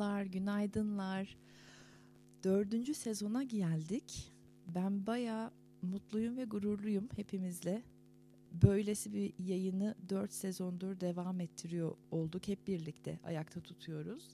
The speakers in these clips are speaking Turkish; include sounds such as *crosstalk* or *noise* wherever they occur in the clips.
Merhabalar, günaydınlar. Dördüncü sezona geldik. Ben baya mutluyum ve gururluyum hepimizle. Böylesi bir yayını dört sezondur devam ettiriyor olduk. Hep birlikte ayakta tutuyoruz.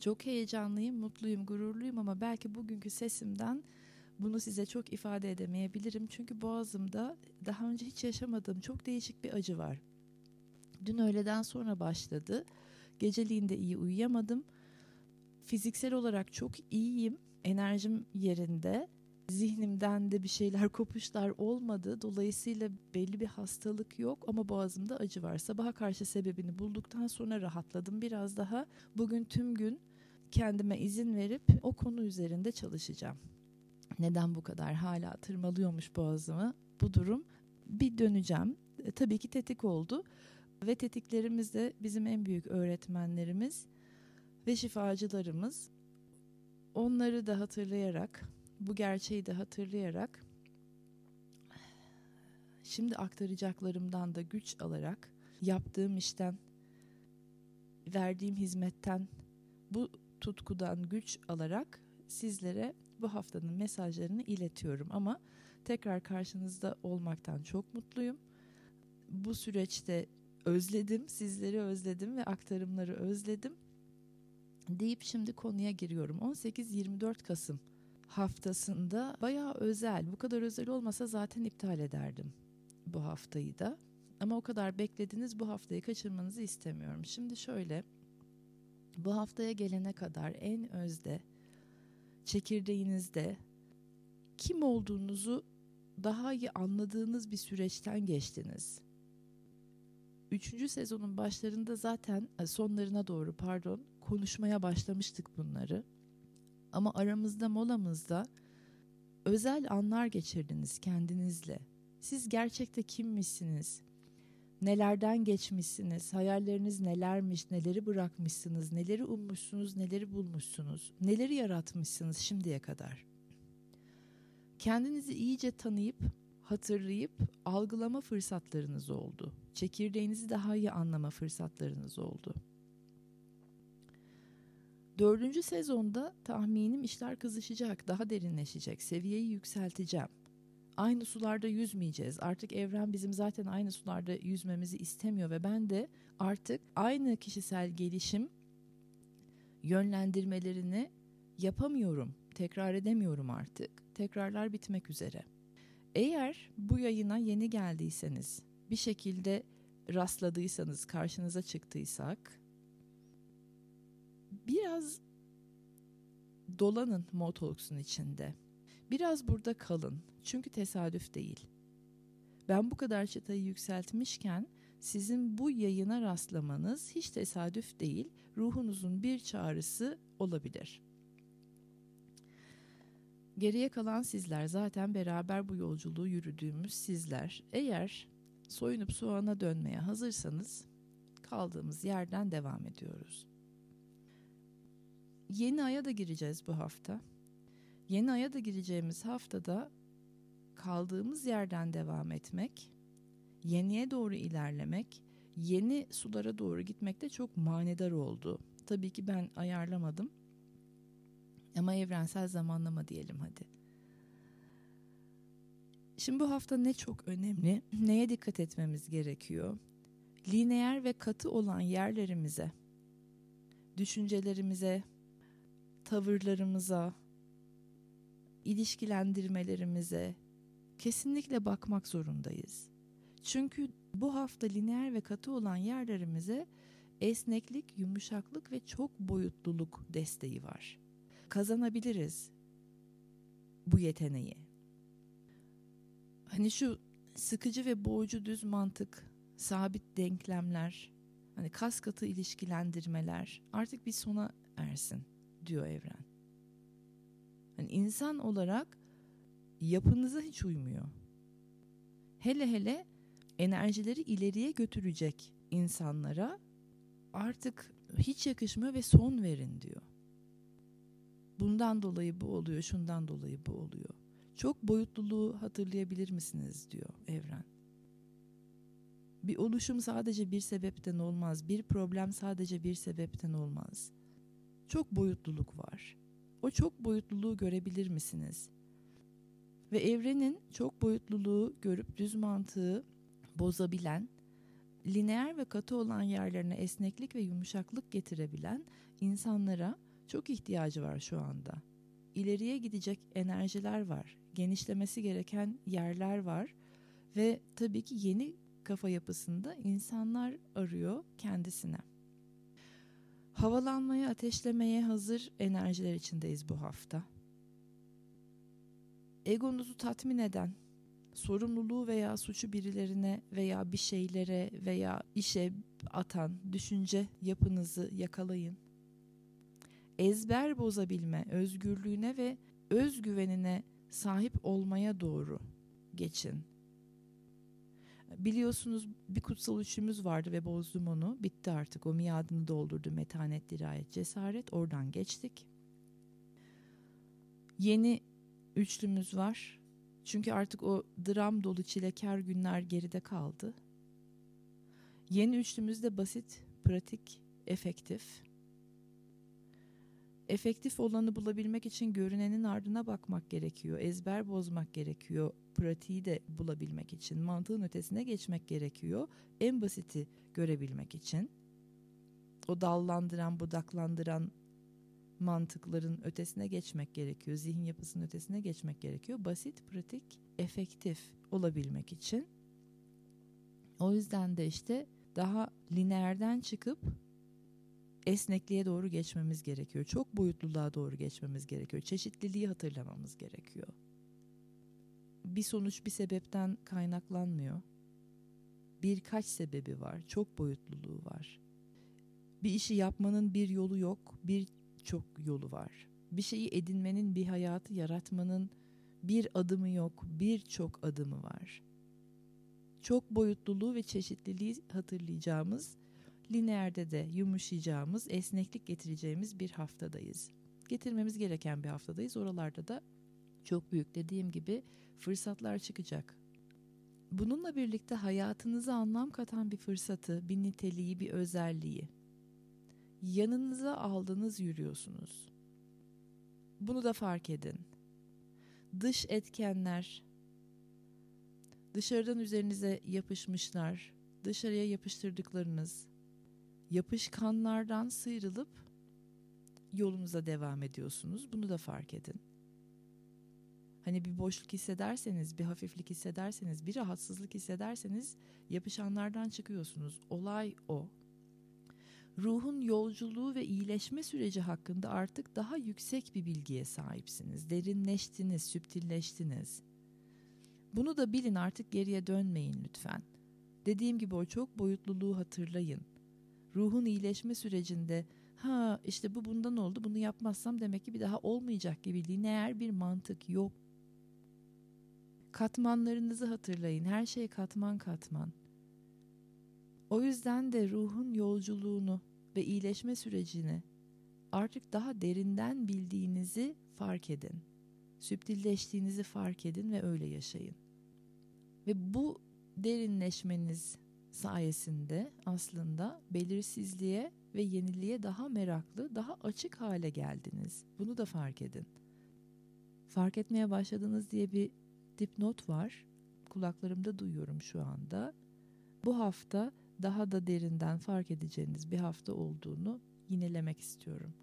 Çok heyecanlıyım, mutluyum, gururluyum ama belki bugünkü sesimden bunu size çok ifade edemeyebilirim. Çünkü boğazımda daha önce hiç yaşamadığım çok değişik bir acı var. Dün öğleden sonra başladı Geceliğin de iyi uyuyamadım. Fiziksel olarak çok iyiyim. Enerjim yerinde. Zihnimden de bir şeyler *laughs* kopuşlar olmadı. Dolayısıyla belli bir hastalık yok ama boğazımda acı var. Sabaha karşı sebebini bulduktan sonra rahatladım biraz daha. Bugün tüm gün kendime izin verip o konu üzerinde çalışacağım. Neden bu kadar hala tırmalıyormuş boğazımı? Bu durum bir döneceğim. E, tabii ki tetik oldu. Ve tetiklerimiz de bizim en büyük öğretmenlerimiz ve şifacılarımız. Onları da hatırlayarak, bu gerçeği de hatırlayarak şimdi aktaracaklarımdan da güç alarak yaptığım işten, verdiğim hizmetten, bu tutkudan güç alarak sizlere bu haftanın mesajlarını iletiyorum ama tekrar karşınızda olmaktan çok mutluyum. Bu süreçte özledim, sizleri özledim ve aktarımları özledim deyip şimdi konuya giriyorum. 18-24 Kasım haftasında bayağı özel. Bu kadar özel olmasa zaten iptal ederdim bu haftayı da. Ama o kadar beklediniz bu haftayı kaçırmanızı istemiyorum. Şimdi şöyle bu haftaya gelene kadar en özde çekirdeğinizde kim olduğunuzu daha iyi anladığınız bir süreçten geçtiniz. Üçüncü sezonun başlarında zaten e, sonlarına doğru pardon konuşmaya başlamıştık bunları. Ama aramızda molamızda özel anlar geçirdiniz kendinizle. Siz gerçekte kimmişsiniz? Nelerden geçmişsiniz? Hayalleriniz nelermiş? Neleri bırakmışsınız? Neleri ummuşsunuz? Neleri bulmuşsunuz? Neleri yaratmışsınız şimdiye kadar? Kendinizi iyice tanıyıp hatırlayıp algılama fırsatlarınız oldu. Çekirdeğinizi daha iyi anlama fırsatlarınız oldu. Dördüncü sezonda tahminim işler kızışacak, daha derinleşecek, seviyeyi yükselteceğim. Aynı sularda yüzmeyeceğiz. Artık evren bizim zaten aynı sularda yüzmemizi istemiyor ve ben de artık aynı kişisel gelişim yönlendirmelerini yapamıyorum. Tekrar edemiyorum artık. Tekrarlar bitmek üzere. Eğer bu yayına yeni geldiyseniz, bir şekilde rastladıysanız, karşınıza çıktıysak biraz dolanın Motalks'un içinde. Biraz burada kalın. Çünkü tesadüf değil. Ben bu kadar çıtayı yükseltmişken sizin bu yayına rastlamanız hiç tesadüf değil. Ruhunuzun bir çağrısı olabilir. Geriye kalan sizler zaten beraber bu yolculuğu yürüdüğümüz sizler. Eğer soyunup soğana dönmeye hazırsanız kaldığımız yerden devam ediyoruz. Yeni aya da gireceğiz bu hafta. Yeni aya da gireceğimiz haftada kaldığımız yerden devam etmek, yeniye doğru ilerlemek, yeni sulara doğru gitmek de çok manidar oldu. Tabii ki ben ayarlamadım ama evrensel zamanlama diyelim hadi. Şimdi bu hafta ne çok önemli, neye dikkat etmemiz gerekiyor? Lineer ve katı olan yerlerimize düşüncelerimize, tavırlarımıza, ilişkilendirmelerimize kesinlikle bakmak zorundayız. Çünkü bu hafta lineer ve katı olan yerlerimize esneklik, yumuşaklık ve çok boyutluluk desteği var. Kazanabiliriz bu yeteneği. Hani şu sıkıcı ve boğucu düz mantık, sabit denklemler, hani kas katı ilişkilendirmeler artık bir sona ersin diyor evren. Hani insan olarak yapınıza hiç uymuyor. Hele hele enerjileri ileriye götürecek insanlara artık hiç yakışmıyor ve son verin diyor. Bundan dolayı bu oluyor, şundan dolayı bu oluyor. Çok boyutluluğu hatırlayabilir misiniz diyor evren. Bir oluşum sadece bir sebepten olmaz. Bir problem sadece bir sebepten olmaz. Çok boyutluluk var. O çok boyutluluğu görebilir misiniz? Ve evrenin çok boyutluluğu görüp düz mantığı bozabilen, lineer ve katı olan yerlerine esneklik ve yumuşaklık getirebilen insanlara çok ihtiyacı var şu anda. İleriye gidecek enerjiler var, genişlemesi gereken yerler var ve tabii ki yeni kafa yapısında insanlar arıyor kendisine. Havalanmaya, ateşlemeye hazır enerjiler içindeyiz bu hafta. Egonuzu tatmin eden, sorumluluğu veya suçu birilerine veya bir şeylere veya işe atan düşünce yapınızı yakalayın. Ezber bozabilme, özgürlüğüne ve özgüvenine sahip olmaya doğru geçin. Biliyorsunuz bir kutsal üçümüz vardı ve bozdum onu. Bitti artık. O miadını doldurdu. Metanet, dirayet, cesaret. Oradan geçtik. Yeni üçlümüz var. Çünkü artık o dram dolu çilekar günler geride kaldı. Yeni üçlümüz de basit, pratik, efektif. Efektif olanı bulabilmek için görünenin ardına bakmak gerekiyor. Ezber bozmak gerekiyor. Pratiği de bulabilmek için. Mantığın ötesine geçmek gerekiyor. En basiti görebilmek için. O dallandıran, budaklandıran mantıkların ötesine geçmek gerekiyor. Zihin yapısının ötesine geçmek gerekiyor. Basit, pratik, efektif olabilmek için. O yüzden de işte daha lineerden çıkıp esnekliğe doğru geçmemiz gerekiyor. Çok boyutluluğa doğru geçmemiz gerekiyor. Çeşitliliği hatırlamamız gerekiyor. Bir sonuç bir sebepten kaynaklanmıyor. Birkaç sebebi var. Çok boyutluluğu var. Bir işi yapmanın bir yolu yok. Bir çok yolu var. Bir şeyi edinmenin, bir hayatı yaratmanın bir adımı yok, birçok adımı var. Çok boyutluluğu ve çeşitliliği hatırlayacağımız, lineerde de yumuşayacağımız, esneklik getireceğimiz bir haftadayız. Getirmemiz gereken bir haftadayız. Oralarda da çok büyük dediğim gibi fırsatlar çıkacak. Bununla birlikte hayatınıza anlam katan bir fırsatı, bir niteliği, bir özelliği, yanınıza aldınız yürüyorsunuz. Bunu da fark edin. Dış etkenler dışarıdan üzerinize yapışmışlar. Dışarıya yapıştırdıklarınız yapışkanlardan sıyrılıp yolunuza devam ediyorsunuz. Bunu da fark edin. Hani bir boşluk hissederseniz, bir hafiflik hissederseniz, bir rahatsızlık hissederseniz yapışanlardan çıkıyorsunuz. Olay o ruhun yolculuğu ve iyileşme süreci hakkında artık daha yüksek bir bilgiye sahipsiniz. Derinleştiniz, süptilleştiniz. Bunu da bilin artık geriye dönmeyin lütfen. Dediğim gibi o çok boyutluluğu hatırlayın. Ruhun iyileşme sürecinde ha işte bu bundan oldu bunu yapmazsam demek ki bir daha olmayacak gibi lineer bir mantık yok. Katmanlarınızı hatırlayın. Her şey katman katman. O yüzden de ruhun yolculuğunu ve iyileşme sürecini artık daha derinden bildiğinizi fark edin. Süptilleştiğinizi fark edin ve öyle yaşayın. Ve bu derinleşmeniz sayesinde aslında belirsizliğe ve yeniliğe daha meraklı, daha açık hale geldiniz. Bunu da fark edin. Fark etmeye başladınız diye bir dipnot var. Kulaklarımda duyuyorum şu anda. Bu hafta daha da derinden fark edeceğiniz bir hafta olduğunu yinelemek istiyorum.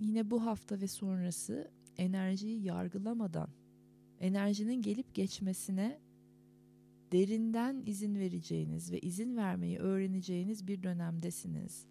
Yine bu hafta ve sonrası enerjiyi yargılamadan, enerjinin gelip geçmesine derinden izin vereceğiniz ve izin vermeyi öğreneceğiniz bir dönemdesiniz.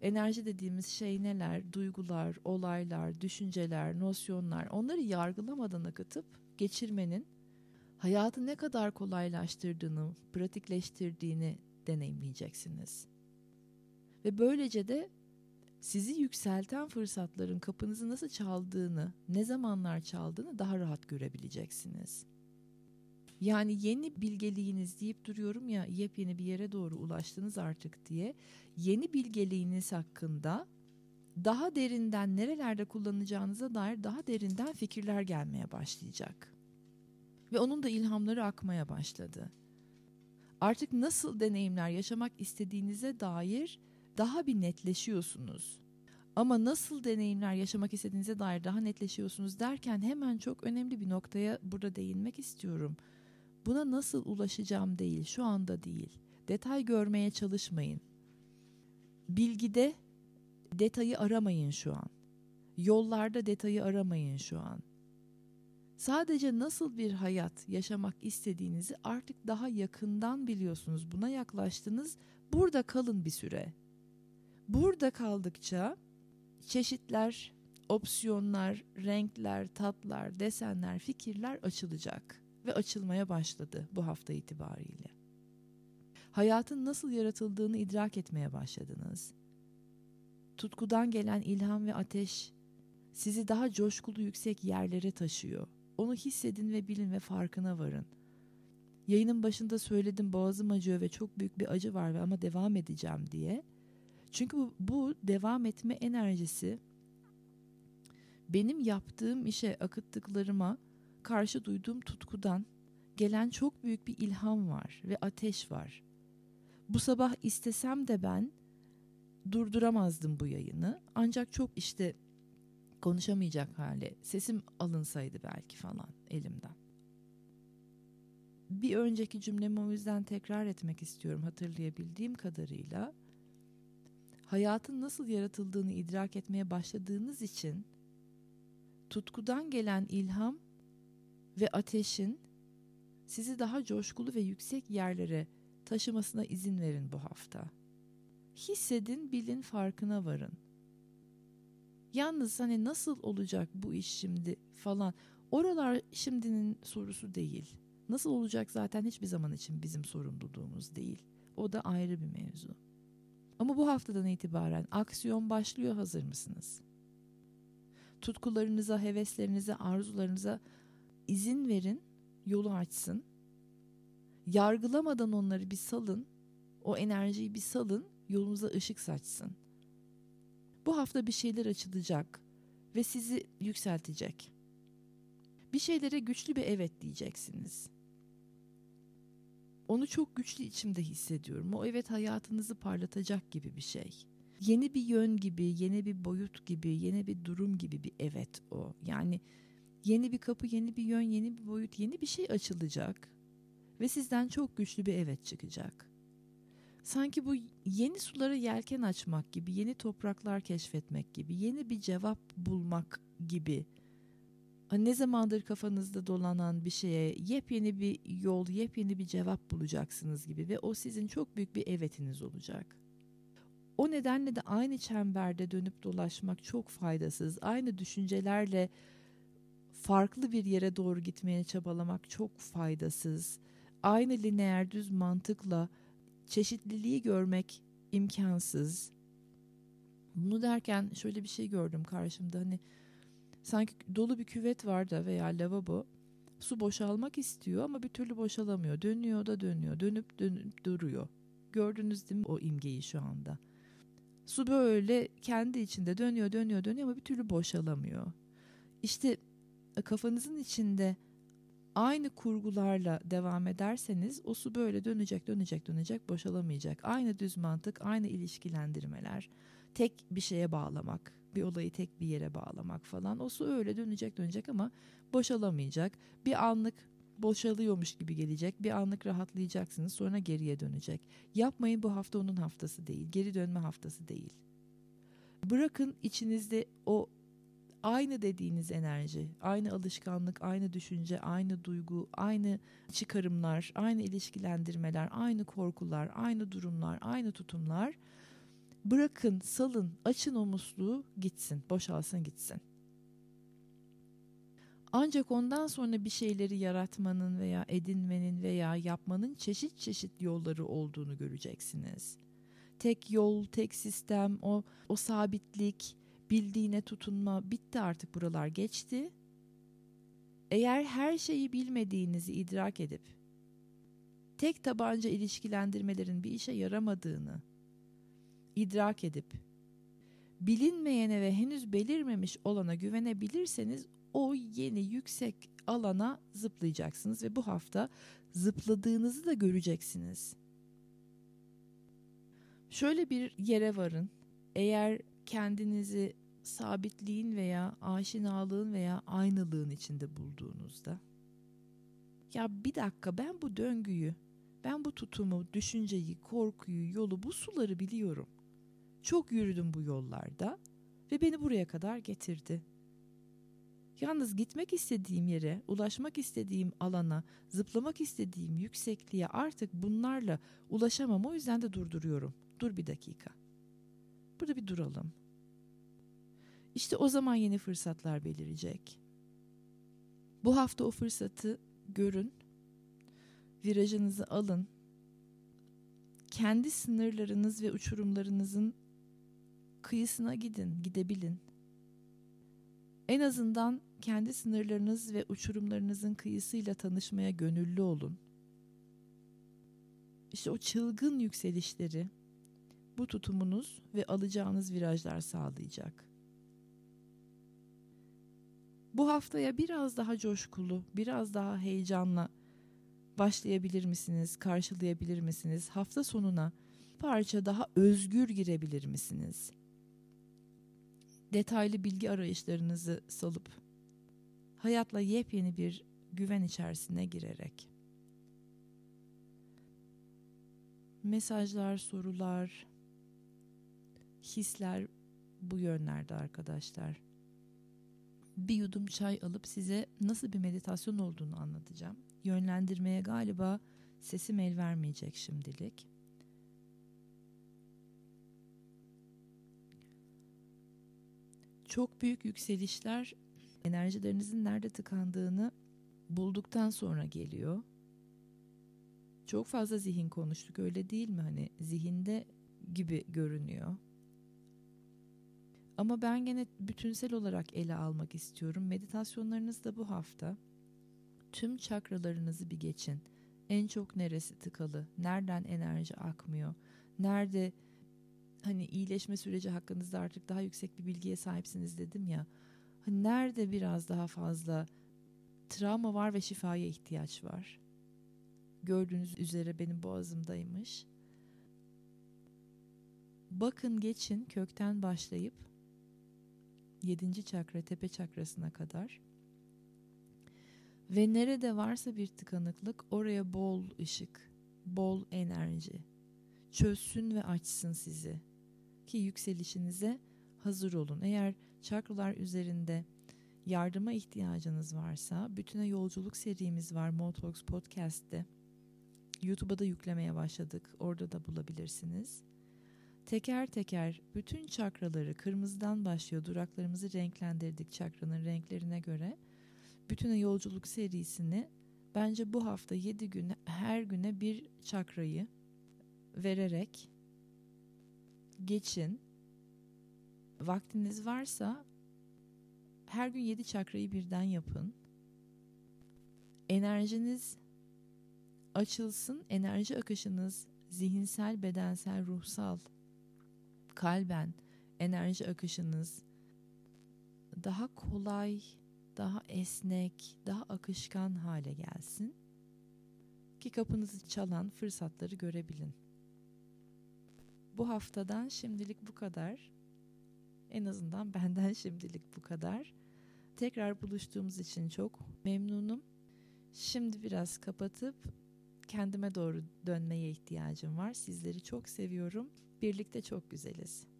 Enerji dediğimiz şey neler? Duygular, olaylar, düşünceler, nosyonlar. Onları yargılamadan akıtıp geçirmenin hayatı ne kadar kolaylaştırdığını, pratikleştirdiğini deneyimleyeceksiniz. Ve böylece de sizi yükselten fırsatların kapınızı nasıl çaldığını, ne zamanlar çaldığını daha rahat görebileceksiniz. Yani yeni bilgeliğiniz deyip duruyorum ya yepyeni bir yere doğru ulaştınız artık diye. Yeni bilgeliğiniz hakkında daha derinden nerelerde kullanacağınıza dair daha derinden fikirler gelmeye başlayacak. Ve onun da ilhamları akmaya başladı. Artık nasıl deneyimler yaşamak istediğinize dair daha bir netleşiyorsunuz. Ama nasıl deneyimler yaşamak istediğinize dair daha netleşiyorsunuz derken hemen çok önemli bir noktaya burada değinmek istiyorum. Buna nasıl ulaşacağım değil, şu anda değil. Detay görmeye çalışmayın. Bilgide detayı aramayın şu an. Yollarda detayı aramayın şu an. Sadece nasıl bir hayat yaşamak istediğinizi artık daha yakından biliyorsunuz. Buna yaklaştınız. Burada kalın bir süre. Burada kaldıkça çeşitler, opsiyonlar, renkler, tatlar, desenler, fikirler açılacak ve açılmaya başladı bu hafta itibariyle. Hayatın nasıl yaratıldığını idrak etmeye başladınız. Tutkudan gelen ilham ve ateş sizi daha coşkulu yüksek yerlere taşıyor. Onu hissedin ve bilin ve farkına varın. Yayının başında söyledim boğazım acıyor ve çok büyük bir acı var ve ama devam edeceğim diye. Çünkü bu, bu devam etme enerjisi benim yaptığım işe akıttıklarıma karşı duyduğum tutkudan gelen çok büyük bir ilham var ve ateş var. Bu sabah istesem de ben durduramazdım bu yayını. Ancak çok işte konuşamayacak hale sesim alınsaydı belki falan elimden. Bir önceki cümlemi o yüzden tekrar etmek istiyorum hatırlayabildiğim kadarıyla hayatın nasıl yaratıldığını idrak etmeye başladığınız için tutkudan gelen ilham ve ateşin sizi daha coşkulu ve yüksek yerlere taşımasına izin verin bu hafta. Hissedin, bilin, farkına varın. Yalnız hani nasıl olacak bu iş şimdi falan oralar şimdinin sorusu değil. Nasıl olacak zaten hiçbir zaman için bizim sorumluluğumuz değil. O da ayrı bir mevzu. Ama bu haftadan itibaren aksiyon başlıyor hazır mısınız? Tutkularınıza, heveslerinize, arzularınıza izin verin, yolu açsın. Yargılamadan onları bir salın, o enerjiyi bir salın, yolunuza ışık saçsın. Bu hafta bir şeyler açılacak ve sizi yükseltecek. Bir şeylere güçlü bir evet diyeceksiniz. Onu çok güçlü içimde hissediyorum. O evet hayatınızı parlatacak gibi bir şey. Yeni bir yön gibi, yeni bir boyut gibi, yeni bir durum gibi bir evet o. Yani yeni bir kapı, yeni bir yön, yeni bir boyut, yeni bir şey açılacak ve sizden çok güçlü bir evet çıkacak. Sanki bu yeni sulara yelken açmak gibi, yeni topraklar keşfetmek gibi, yeni bir cevap bulmak gibi ne zamandır kafanızda dolanan bir şeye yepyeni bir yol, yepyeni bir cevap bulacaksınız gibi ve o sizin çok büyük bir evetiniz olacak. O nedenle de aynı çemberde dönüp dolaşmak çok faydasız. Aynı düşüncelerle farklı bir yere doğru gitmeye çabalamak çok faydasız. Aynı lineer düz mantıkla çeşitliliği görmek imkansız. Bunu derken şöyle bir şey gördüm karşımda hani Sanki dolu bir küvet var da veya lavabo su boşalmak istiyor ama bir türlü boşalamıyor. Dönüyor da dönüyor. Dönüp dönüp duruyor. Gördünüz değil mi o imgeyi şu anda? Su böyle kendi içinde dönüyor dönüyor dönüyor ama bir türlü boşalamıyor. İşte kafanızın içinde aynı kurgularla devam ederseniz o su böyle dönecek dönecek dönecek boşalamayacak. Aynı düz mantık, aynı ilişkilendirmeler, tek bir şeye bağlamak bir olayı tek bir yere bağlamak falan. O su öyle dönecek dönecek ama boşalamayacak. Bir anlık boşalıyormuş gibi gelecek. Bir anlık rahatlayacaksınız sonra geriye dönecek. Yapmayın bu hafta onun haftası değil. Geri dönme haftası değil. Bırakın içinizde o aynı dediğiniz enerji, aynı alışkanlık, aynı düşünce, aynı duygu, aynı çıkarımlar, aynı ilişkilendirmeler, aynı korkular, aynı durumlar, aynı tutumlar bırakın, salın, açın o musluğu gitsin, boşalsın gitsin. Ancak ondan sonra bir şeyleri yaratmanın veya edinmenin veya yapmanın çeşit çeşit yolları olduğunu göreceksiniz. Tek yol, tek sistem, o o sabitlik, bildiğine tutunma bitti artık buralar geçti. Eğer her şeyi bilmediğinizi idrak edip tek tabanca ilişkilendirmelerin bir işe yaramadığını idrak edip bilinmeyene ve henüz belirmemiş olana güvenebilirseniz o yeni yüksek alana zıplayacaksınız ve bu hafta zıpladığınızı da göreceksiniz. Şöyle bir yere varın. Eğer kendinizi sabitliğin veya aşinalığın veya aynılığın içinde bulduğunuzda ya bir dakika ben bu döngüyü, ben bu tutumu, düşünceyi, korkuyu, yolu, bu suları biliyorum. Çok yürüdüm bu yollarda ve beni buraya kadar getirdi. Yalnız gitmek istediğim yere, ulaşmak istediğim alana, zıplamak istediğim yüksekliğe artık bunlarla ulaşamam. O yüzden de durduruyorum. Dur bir dakika. Burada bir duralım. İşte o zaman yeni fırsatlar belirecek. Bu hafta o fırsatı görün. Virajınızı alın. Kendi sınırlarınız ve uçurumlarınızın kıyısına gidin, gidebilin. En azından kendi sınırlarınız ve uçurumlarınızın kıyısıyla tanışmaya gönüllü olun. İşte o çılgın yükselişleri bu tutumunuz ve alacağınız virajlar sağlayacak. Bu haftaya biraz daha coşkulu, biraz daha heyecanla başlayabilir misiniz, karşılayabilir misiniz? Hafta sonuna parça daha özgür girebilir misiniz? Detaylı bilgi arayışlarınızı salıp hayatla yepyeni bir güven içerisine girerek. Mesajlar, sorular, hisler bu yönlerde arkadaşlar. Bir yudum çay alıp size nasıl bir meditasyon olduğunu anlatacağım. Yönlendirmeye galiba sesim el vermeyecek şimdilik. Çok büyük yükselişler enerjilerinizin nerede tıkandığını bulduktan sonra geliyor. Çok fazla zihin konuştuk öyle değil mi? Hani zihinde gibi görünüyor. Ama ben gene bütünsel olarak ele almak istiyorum. Meditasyonlarınız da bu hafta tüm çakralarınızı bir geçin. En çok neresi tıkalı? Nereden enerji akmıyor? Nerede hani iyileşme süreci hakkınızda artık daha yüksek bir bilgiye sahipsiniz dedim ya. Hani nerede biraz daha fazla travma var ve şifaya ihtiyaç var? Gördüğünüz üzere benim boğazımdaymış. Bakın geçin kökten başlayıp 7. çakra tepe çakrasına kadar ve nerede varsa bir tıkanıklık oraya bol ışık, bol enerji çözsün ve açsın sizi ki yükselişinize hazır olun. Eğer çakralar üzerinde yardıma ihtiyacınız varsa bütüne yolculuk serimiz var Motox Podcast'te. YouTube'a da yüklemeye başladık. Orada da bulabilirsiniz. Teker teker bütün çakraları kırmızıdan başlıyor. Duraklarımızı renklendirdik çakranın renklerine göre. Bütüne yolculuk serisini bence bu hafta 7 gün her güne bir çakrayı vererek geçin. Vaktiniz varsa her gün 7 çakrayı birden yapın. Enerjiniz açılsın, enerji akışınız zihinsel, bedensel, ruhsal, kalben enerji akışınız daha kolay, daha esnek, daha akışkan hale gelsin ki kapınızı çalan fırsatları görebilin. Bu haftadan şimdilik bu kadar. En azından *laughs* benden şimdilik bu kadar. Tekrar buluştuğumuz için çok memnunum. Şimdi biraz kapatıp kendime doğru dönmeye ihtiyacım var. Sizleri çok seviyorum. Birlikte çok güzeliz.